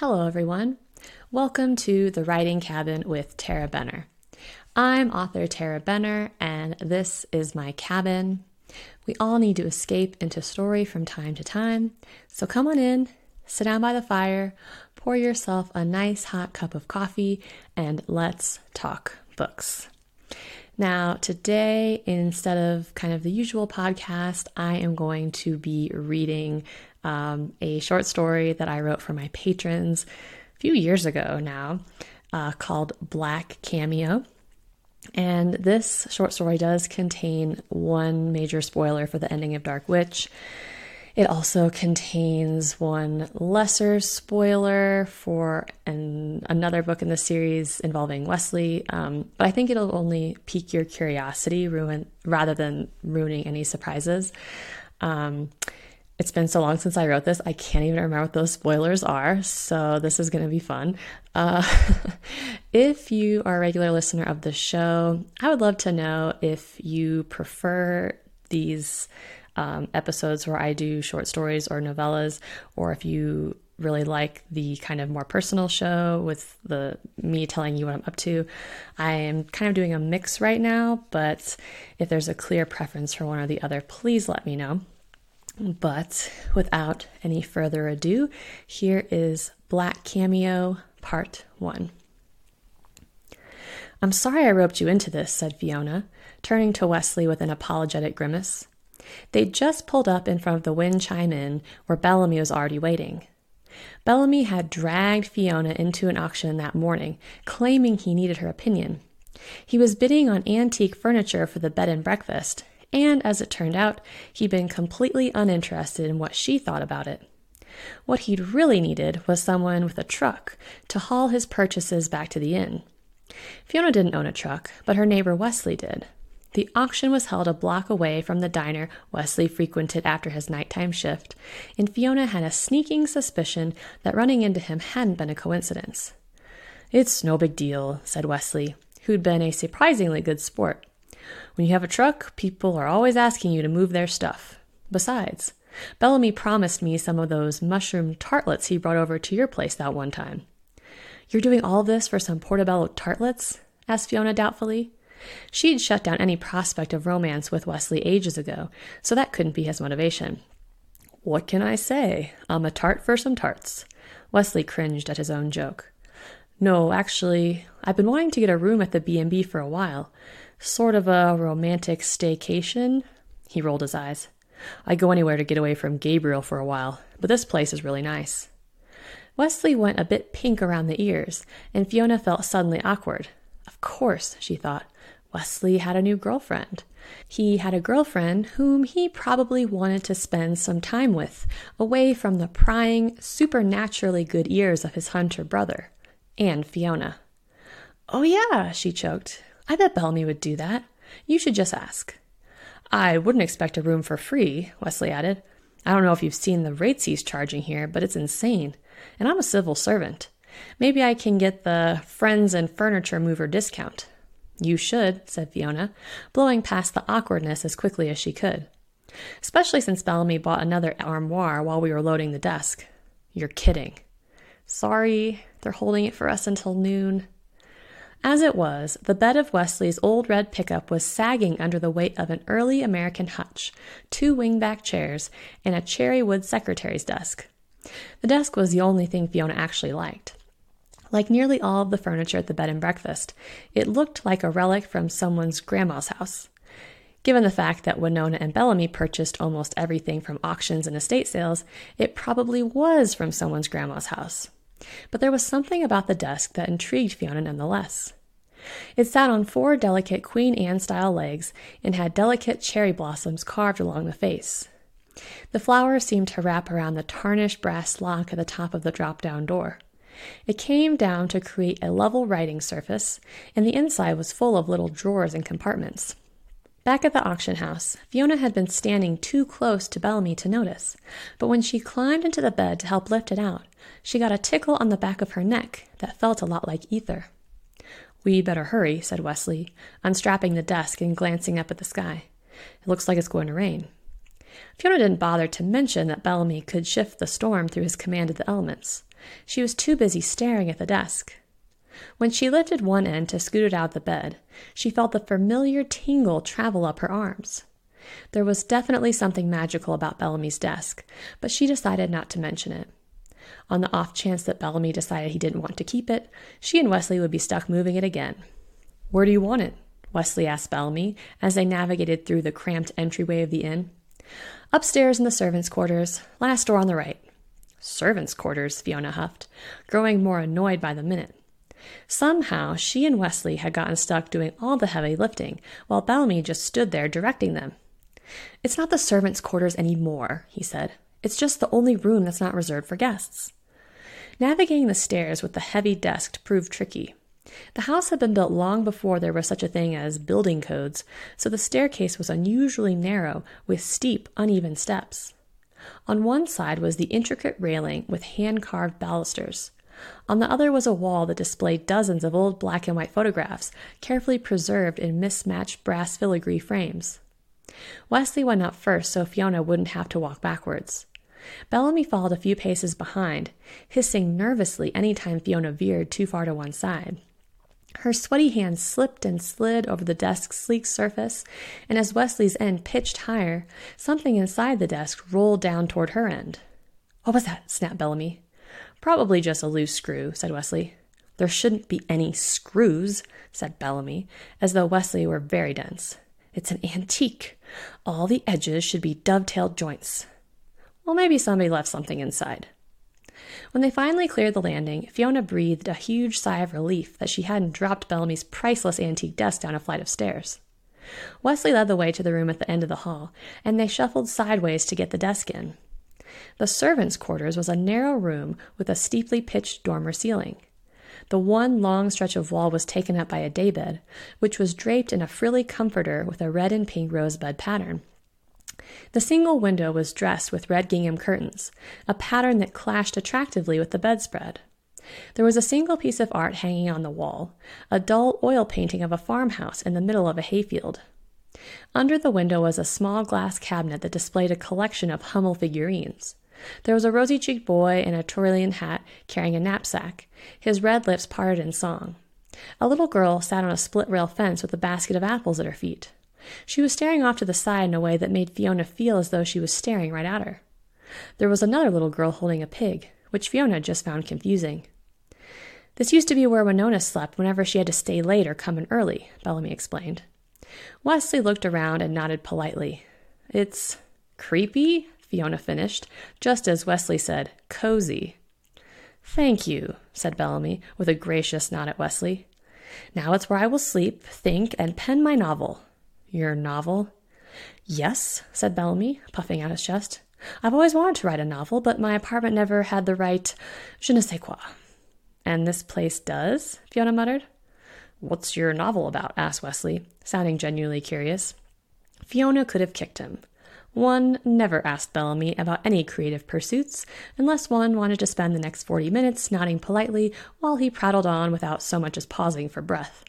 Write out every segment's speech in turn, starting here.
Hello, everyone. Welcome to the Writing Cabin with Tarah Benner. I'm author Tarah Benner, and this is my cabin. We all need to escape into story from time to time, so come on in, sit down by the fire, pour yourself a nice hot cup of coffee, and let's talk books. Now, today, instead of kind of the usual podcast, I am going to be reading um, a short story that I wrote for my patrons a few years ago now uh, called Black Cameo. And this short story does contain one major spoiler for the ending of Dark Witch. It also contains one lesser spoiler for an, another book in the series involving Wesley, um, but I think it'll only pique your curiosity ruin, rather than ruining any surprises. Um, it's been so long since I wrote this, I can't even remember what those spoilers are, so this is going to be fun. Uh, if you are a regular listener of the show, I would love to know if you prefer these um, episodes where I do short stories or novellas, or if you really like the kind of more personal show with the me telling you what I'm up to. I am kind of doing a mix right now, but if there's a clear preference for one or the other, please let me know. But without any further ado, here is Black Cameo Part 1. I'm sorry I roped you into this, said Fiona, turning to Wesley with an apologetic grimace. They'd just pulled up in front of the Wind Chime Inn, where Bellamy was already waiting. Bellamy had dragged Fiona into an auction that morning, claiming he needed her opinion. He was bidding on antique furniture for the bed and breakfast, and as it turned out, he'd been completely uninterested in what she thought about it. What he'd really needed was someone with a truck to haul his purchases back to the inn. Fiona didn't own a truck, but her neighbor Wesley did. The auction was held a block away from the diner Wesley frequented after his nighttime shift, and Fiona had a sneaking suspicion that running into him hadn't been a coincidence. It's no big deal, said Wesley, who'd been a surprisingly good sport. When you have a truck, people are always asking you to move their stuff. Besides, Bellamy promised me some of those mushroom tartlets he brought over to your place that one time. You're doing all this for some portobello tartlets? asked Fiona doubtfully. She'd shut down any prospect of romance with Wesley ages ago, so that couldn't be his motivation. What can I say? I'm a tart for some tarts. Wesley cringed at his own joke. No, actually, I've been wanting to get a room at the B&B for a while. Sort of a romantic staycation. He rolled his eyes. I go anywhere to get away from Gabriel for a while, but this place is really nice. Wesley went a bit pink around the ears, and Fiona felt suddenly awkward. Of course, she thought. Wesley had a new girlfriend. He had a girlfriend whom he probably wanted to spend some time with, away from the prying, supernaturally good ears of his hunter brother, and Fiona. Oh, yeah, she choked. I bet Bellamy would do that. You should just ask. I wouldn't expect a room for free, Wesley added. I don't know if you've seen the rates he's charging here, but it's insane. And I'm a civil servant. Maybe I can get the friends and furniture mover discount. You should, said Fiona, blowing past the awkwardness as quickly as she could. Especially since Bellamy bought another armoire while we were loading the desk. You're kidding. Sorry, they're holding it for us until noon. As it was, the bed of Wesley's old red pickup was sagging under the weight of an early American hutch, two wingback chairs, and a cherry wood secretary's desk. The desk was the only thing Fiona actually liked. Like nearly all of the furniture at the bed and breakfast, it looked like a relic from someone's grandma's house. Given the fact that Winona and Bellamy purchased almost everything from auctions and estate sales, it probably was from someone's grandma's house. But there was something about the desk that intrigued Fiona nonetheless. It sat on four delicate Queen Anne style legs and had delicate cherry blossoms carved along the face. The flowers seemed to wrap around the tarnished brass lock at the top of the drop down door. It came down to create a level writing surface, and the inside was full of little drawers and compartments. Back at the auction house, Fiona had been standing too close to Bellamy to notice, but when she climbed into the bed to help lift it out, she got a tickle on the back of her neck that felt a lot like ether. We'd better hurry, said Wesley, unstrapping the desk and glancing up at the sky. It looks like it's going to rain. Fiona didn't bother to mention that Bellamy could shift the storm through his command of the elements. She was too busy staring at the desk. When she lifted one end to scoot it out of the bed, she felt the familiar tingle travel up her arms. There was definitely something magical about Bellamy's desk, but she decided not to mention it. On the off chance that Bellamy decided he didn't want to keep it, she and Wesley would be stuck moving it again. Where do you want it? Wesley asked Bellamy as they navigated through the cramped entryway of the inn. Upstairs in the servants' quarters, last door on the right. Servants' quarters, Fiona huffed, growing more annoyed by the minute. Somehow she and Wesley had gotten stuck doing all the heavy lifting, while Bellamy just stood there directing them. It's not the servants' quarters any more, he said. It's just the only room that's not reserved for guests. Navigating the stairs with the heavy desk proved tricky. The house had been built long before there was such a thing as building codes, so the staircase was unusually narrow with steep, uneven steps. On one side was the intricate railing with hand carved balusters. On the other was a wall that displayed dozens of old black and white photographs, carefully preserved in mismatched brass filigree frames. Wesley went up first so Fiona wouldn't have to walk backwards. Bellamy followed a few paces behind, hissing nervously any time Fiona veered too far to one side. Her sweaty hands slipped and slid over the desk's sleek surface, and as Wesley's end pitched higher, something inside the desk rolled down toward her end. What was that? snapped Bellamy. Probably just a loose screw, said Wesley. There shouldn't be any screws, said Bellamy, as though Wesley were very dense. It's an antique. All the edges should be dovetailed joints. Well, maybe somebody left something inside. When they finally cleared the landing, Fiona breathed a huge sigh of relief that she hadn't dropped Bellamy's priceless antique desk down a flight of stairs. Wesley led the way to the room at the end of the hall, and they shuffled sideways to get the desk in. The servants' quarters was a narrow room with a steeply pitched dormer ceiling. The one long stretch of wall was taken up by a daybed, which was draped in a frilly comforter with a red and pink rosebud pattern. The single window was dressed with red gingham curtains, a pattern that clashed attractively with the bedspread. There was a single piece of art hanging on the wall, a dull oil painting of a farmhouse in the middle of a hayfield. Under the window was a small glass cabinet that displayed a collection of Hummel figurines. There was a rosy cheeked boy in a Tyrolean hat carrying a knapsack, his red lips parted in song. A little girl sat on a split rail fence with a basket of apples at her feet. She was staring off to the side in a way that made Fiona feel as though she was staring right at her. There was another little girl holding a pig, which Fiona just found confusing. This used to be where Winona slept whenever she had to stay late or come in early, Bellamy explained. Wesley looked around and nodded politely. It's creepy, Fiona finished, just as Wesley said, cozy. Thank you, said Bellamy, with a gracious nod at Wesley. Now it's where I will sleep, think, and pen my novel. Your novel? Yes, said Bellamy, puffing out his chest. I've always wanted to write a novel, but my apartment never had the right je ne sais quoi. And this place does? Fiona muttered. What's your novel about? asked Wesley, sounding genuinely curious. Fiona could have kicked him. One never asked Bellamy about any creative pursuits unless one wanted to spend the next forty minutes nodding politely while he prattled on without so much as pausing for breath.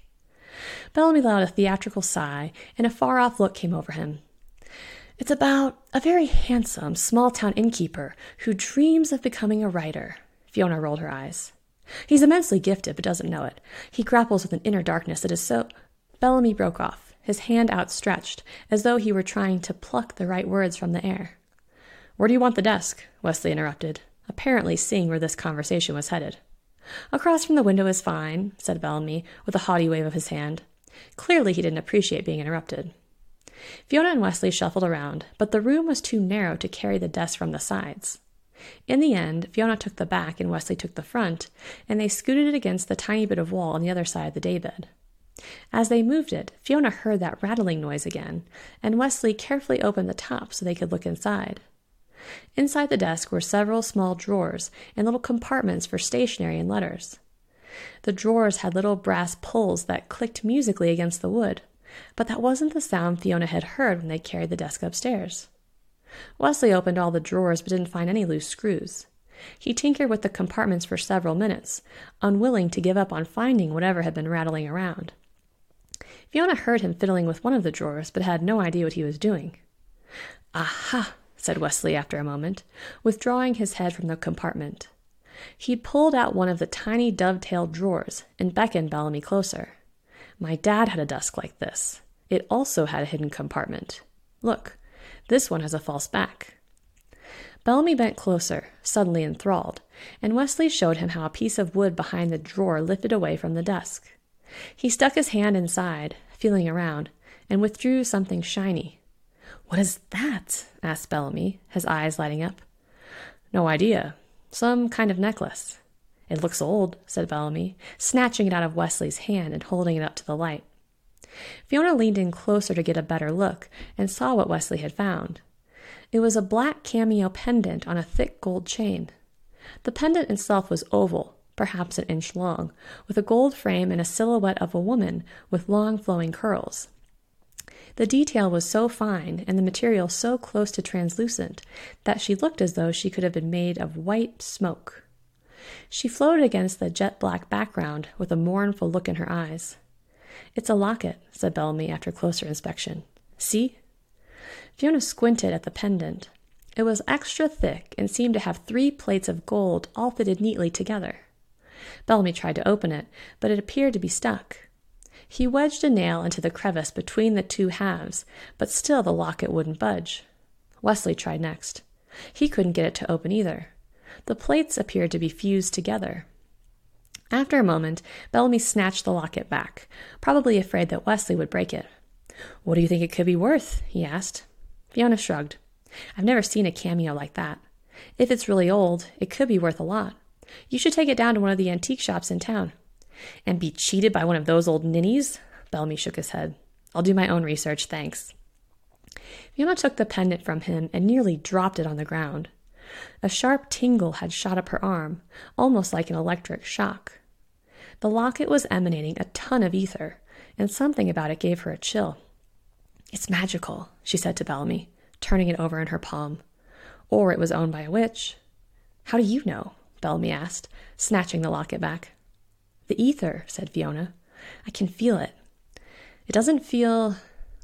Bellamy let out a theatrical sigh, and a far off look came over him. It's about a very handsome small town innkeeper who dreams of becoming a writer. Fiona rolled her eyes. He's immensely gifted, but doesn't know it. He grapples with an inner darkness that is so. Bellamy broke off, his hand outstretched, as though he were trying to pluck the right words from the air. Where do you want the desk? Wesley interrupted, apparently seeing where this conversation was headed. Across from the window is fine, said Bellamy, with a haughty wave of his hand. Clearly he didn't appreciate being interrupted. Fiona and Wesley shuffled around, but the room was too narrow to carry the desk from the sides. In the end, Fiona took the back and Wesley took the front, and they scooted it against the tiny bit of wall on the other side of the daybed. As they moved it, Fiona heard that rattling noise again, and Wesley carefully opened the top so they could look inside. Inside the desk were several small drawers and little compartments for stationery and letters. The drawers had little brass pulls that clicked musically against the wood, but that wasn't the sound Fiona had heard when they carried the desk upstairs. Wesley opened all the drawers but didn't find any loose screws. He tinkered with the compartments for several minutes, unwilling to give up on finding whatever had been rattling around. Fiona heard him fiddling with one of the drawers, but had no idea what he was doing. Aha! Said Wesley after a moment, withdrawing his head from the compartment. He'd pulled out one of the tiny dovetailed drawers and beckoned Bellamy closer. My dad had a desk like this. It also had a hidden compartment. Look, this one has a false back. Bellamy bent closer, suddenly enthralled, and Wesley showed him how a piece of wood behind the drawer lifted away from the desk. He stuck his hand inside, feeling around, and withdrew something shiny. What is that? asked Bellamy, his eyes lighting up. No idea. Some kind of necklace. It looks old, said Bellamy, snatching it out of Wesley's hand and holding it up to the light. Fiona leaned in closer to get a better look and saw what Wesley had found. It was a black cameo pendant on a thick gold chain. The pendant itself was oval, perhaps an inch long, with a gold frame and a silhouette of a woman with long flowing curls. The detail was so fine and the material so close to translucent that she looked as though she could have been made of white smoke. She floated against the jet black background with a mournful look in her eyes. It's a locket, said Bellamy after closer inspection. See? Fiona squinted at the pendant. It was extra thick and seemed to have three plates of gold all fitted neatly together. Bellamy tried to open it, but it appeared to be stuck. He wedged a nail into the crevice between the two halves, but still the locket wouldn't budge. Wesley tried next. He couldn't get it to open either. The plates appeared to be fused together. After a moment, Bellamy snatched the locket back, probably afraid that Wesley would break it. What do you think it could be worth? he asked. Fiona shrugged. I've never seen a cameo like that. If it's really old, it could be worth a lot. You should take it down to one of the antique shops in town. And be cheated by one of those old ninnies? Bellamy shook his head. I'll do my own research, thanks. Fiona took the pendant from him and nearly dropped it on the ground. A sharp tingle had shot up her arm, almost like an electric shock. The locket was emanating a ton of ether, and something about it gave her a chill. It's magical, she said to Bellamy, turning it over in her palm. Or it was owned by a witch. How do you know? Bellamy asked, snatching the locket back. The ether, said Fiona. I can feel it. It doesn't feel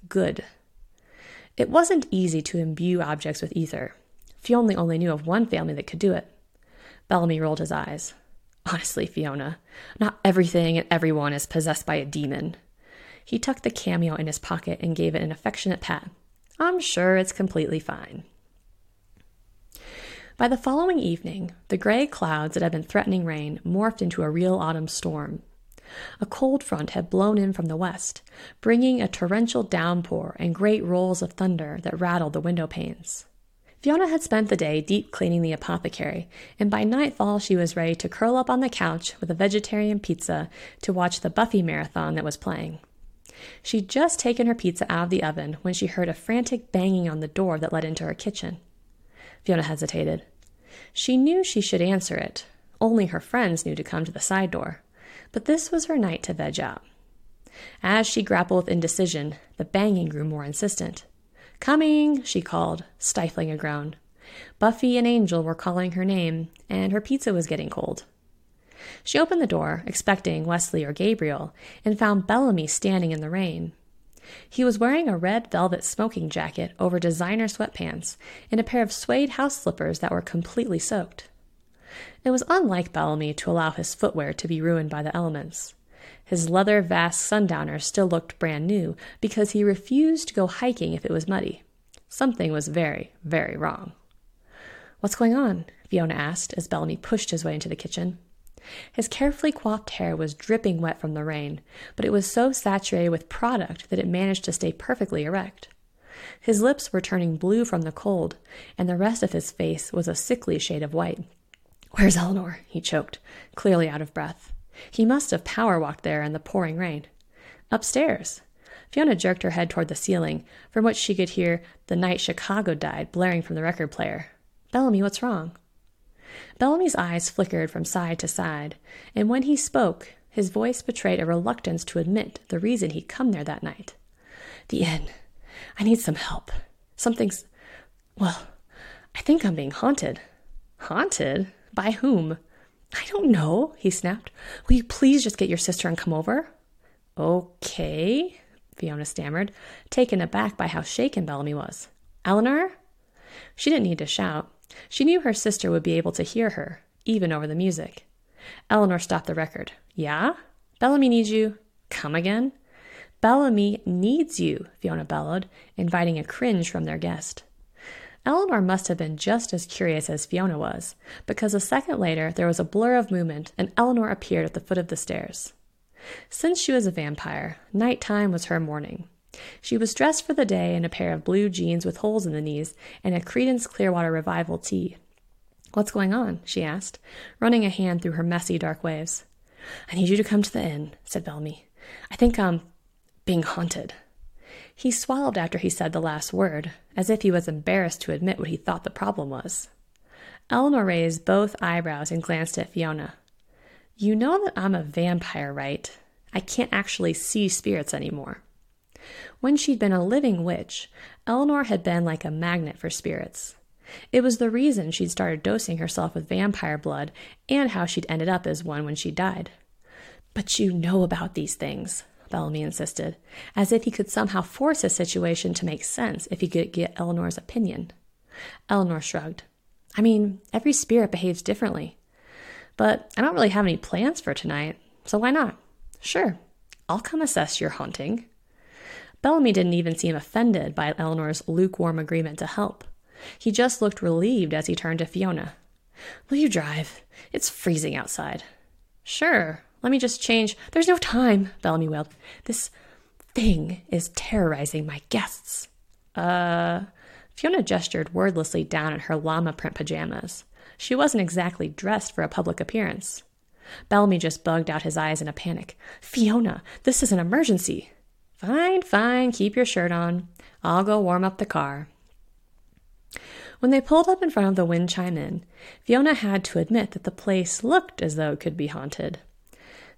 good. It wasn't easy to imbue objects with ether. Fiona only knew of one family that could do it. Bellamy rolled his eyes. Honestly, Fiona, not everything and everyone is possessed by a demon. He tucked the cameo in his pocket and gave it an affectionate pat. I'm sure it's completely fine. By the following evening, the gray clouds that had been threatening rain morphed into a real autumn storm. A cold front had blown in from the west, bringing a torrential downpour and great rolls of thunder that rattled the window panes. Fiona had spent the day deep cleaning the apothecary, and by nightfall she was ready to curl up on the couch with a vegetarian pizza to watch the Buffy marathon that was playing. She'd just taken her pizza out of the oven when she heard a frantic banging on the door that led into her kitchen. Fiona hesitated. She knew she should answer it. Only her friends knew to come to the side door. But this was her night to veg out. As she grappled with indecision, the banging grew more insistent. Coming, she called, stifling a groan. Buffy and Angel were calling her name, and her pizza was getting cold. She opened the door, expecting Wesley or Gabriel, and found Bellamy standing in the rain. He was wearing a red velvet smoking jacket over designer sweatpants and a pair of suede house slippers that were completely soaked. It was unlike Bellamy to allow his footwear to be ruined by the elements. His leather Vasque sundowner still looked brand new because he refused to go hiking if it was muddy. Something was very, very wrong. What's going on? Fiona asked as Bellamy pushed his way into the kitchen. His carefully coiffed hair was dripping wet from the rain, but it was so saturated with product that it managed to stay perfectly erect. His lips were turning blue from the cold, and the rest of his face was a sickly shade of white. Where's Eleanor? he choked, clearly out of breath. He must have power walked there in the pouring rain. Upstairs. Fiona jerked her head toward the ceiling, from which she could hear The Night Chicago Died blaring from the record player. Bellamy, what's wrong? Bellamy's eyes flickered from side to side, and when he spoke, his voice betrayed a reluctance to admit the reason he'd come there that night. The inn. I need some help. Something's. Well, I think I'm being haunted. Haunted? By whom? I don't know, he snapped. Will you please just get your sister and come over? Okay, Fiona stammered, taken aback by how shaken Bellamy was. Eleanor? She didn't need to shout. She knew her sister would be able to hear her, even over the music. Eleanor stopped the record. Yeah? Bellamy needs you. Come again? Bellamy needs you, Fiona bellowed, inviting a cringe from their guest. Eleanor must have been just as curious as Fiona was, because a second later there was a blur of movement and Eleanor appeared at the foot of the stairs. Since she was a vampire, night time was her morning. She was dressed for the day in a pair of blue jeans with holes in the knees and a Creedence Clearwater Revival tee. What's going on? she asked, running a hand through her messy dark waves. I need you to come to the inn, said Bellamy. I think I'm being haunted. He swallowed after he said the last word, as if he was embarrassed to admit what he thought the problem was. Eleanor raised both eyebrows and glanced at Fiona. You know that I'm a vampire, right? I can't actually see spirits anymore. When she'd been a living witch, Eleanor had been like a magnet for spirits. It was the reason she'd started dosing herself with vampire blood and how she'd ended up as one when she died. But you know about these things, Bellamy insisted, as if he could somehow force a situation to make sense if he could get Eleanor's opinion. Eleanor shrugged. I mean, every spirit behaves differently. But I don't really have any plans for tonight, so why not? Sure, I'll come assess your haunting. Bellamy didn't even seem offended by Eleanor's lukewarm agreement to help. He just looked relieved as he turned to Fiona. Will you drive? It's freezing outside. Sure, let me just change. There's no time, Bellamy wailed. This thing is terrorizing my guests. Uh, Fiona gestured wordlessly down at her llama print pajamas. She wasn't exactly dressed for a public appearance. Bellamy just bugged out his eyes in a panic. Fiona, this is an emergency. Fine, fine, keep your shirt on. I'll go warm up the car. When they pulled up in front of the wind chime inn, Fiona had to admit that the place looked as though it could be haunted.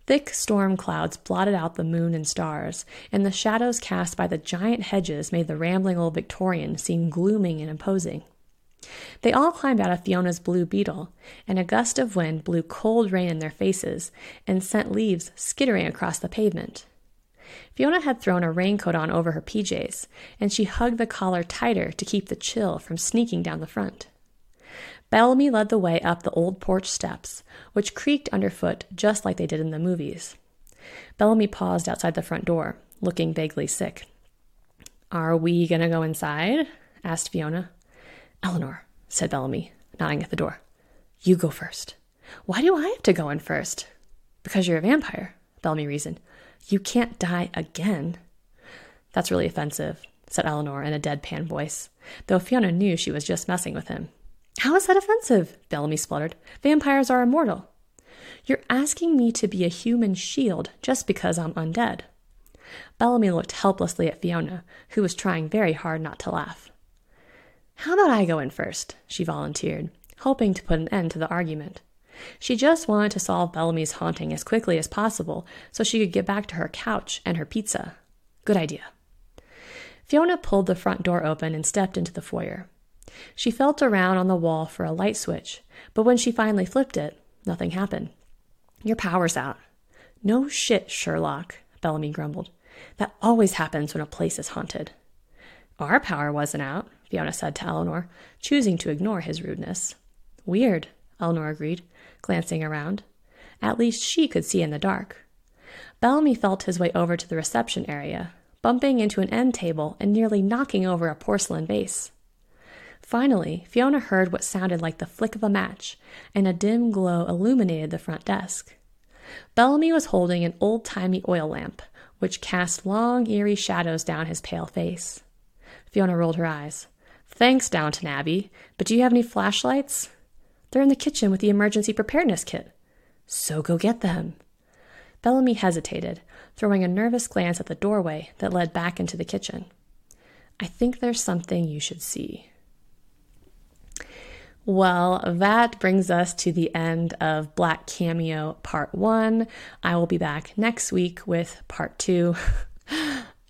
Thick storm clouds blotted out the moon and stars, and the shadows cast by the giant hedges made the rambling old Victorian seem glooming and imposing. They all climbed out of Fiona's blue beetle, and a gust of wind blew cold rain in their faces and sent leaves skittering across the pavement. Fiona had thrown a raincoat on over her PJs, and she hugged the collar tighter to keep the chill from sneaking down the front. Bellamy led the way up the old porch steps, which creaked underfoot just like they did in the movies. Bellamy paused outside the front door, looking vaguely sick. Are we going to go inside? asked Fiona. Eleanor, said Bellamy, nodding at the door. You go first. Why do I have to go in first? Because you're a vampire, Bellamy reasoned. You can't die again. That's really offensive, said Eleanor in a deadpan voice, though Fiona knew she was just messing with him. How is that offensive? Bellamy spluttered. Vampires are immortal. You're asking me to be a human shield just because I'm undead. Bellamy looked helplessly at Fiona, who was trying very hard not to laugh. How about I go in first? she volunteered, hoping to put an end to the argument. She just wanted to solve Bellamy's haunting as quickly as possible so she could get back to her couch and her pizza. Good idea. Fiona pulled the front door open and stepped into the foyer. She felt around on the wall for a light switch, but when she finally flipped it, nothing happened. Your power's out. No shit, Sherlock, Bellamy grumbled. That always happens when a place is haunted. Our power wasn't out, Fiona said to Eleanor, choosing to ignore his rudeness. Weird, Eleanor agreed, glancing around. At least she could see in the dark. Bellamy felt his way over to the reception area, bumping into an end table and nearly knocking over a porcelain vase. Finally, Fiona heard what sounded like the flick of a match, and a dim glow illuminated the front desk. Bellamy was holding an old timey oil lamp, which cast long, eerie shadows down his pale face. Fiona rolled her eyes. Thanks, Downton Abbey, but do you have any flashlights? They're in the kitchen with the emergency preparedness kit. So go get them. Bellamy hesitated, throwing a nervous glance at the doorway that led back into the kitchen. I think there's something you should see. Well, that brings us to the end of Black Cameo Part 1. I will be back next week with Part 2.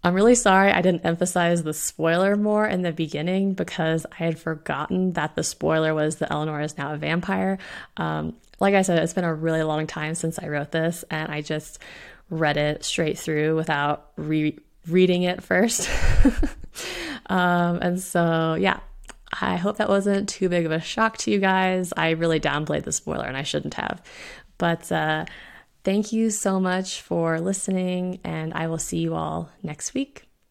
I'm really sorry I didn't emphasize the spoiler more in the beginning because I had forgotten that the spoiler was that Eleanor is now a vampire. Um, like I said, it's been a really long time since I wrote this, and I just read it straight through without re- reading it first. um, and so, yeah, I hope that wasn't too big of a shock to you guys. I really downplayed the spoiler and I shouldn't have. But uh, thank you so much for listening, and I will see you all next week.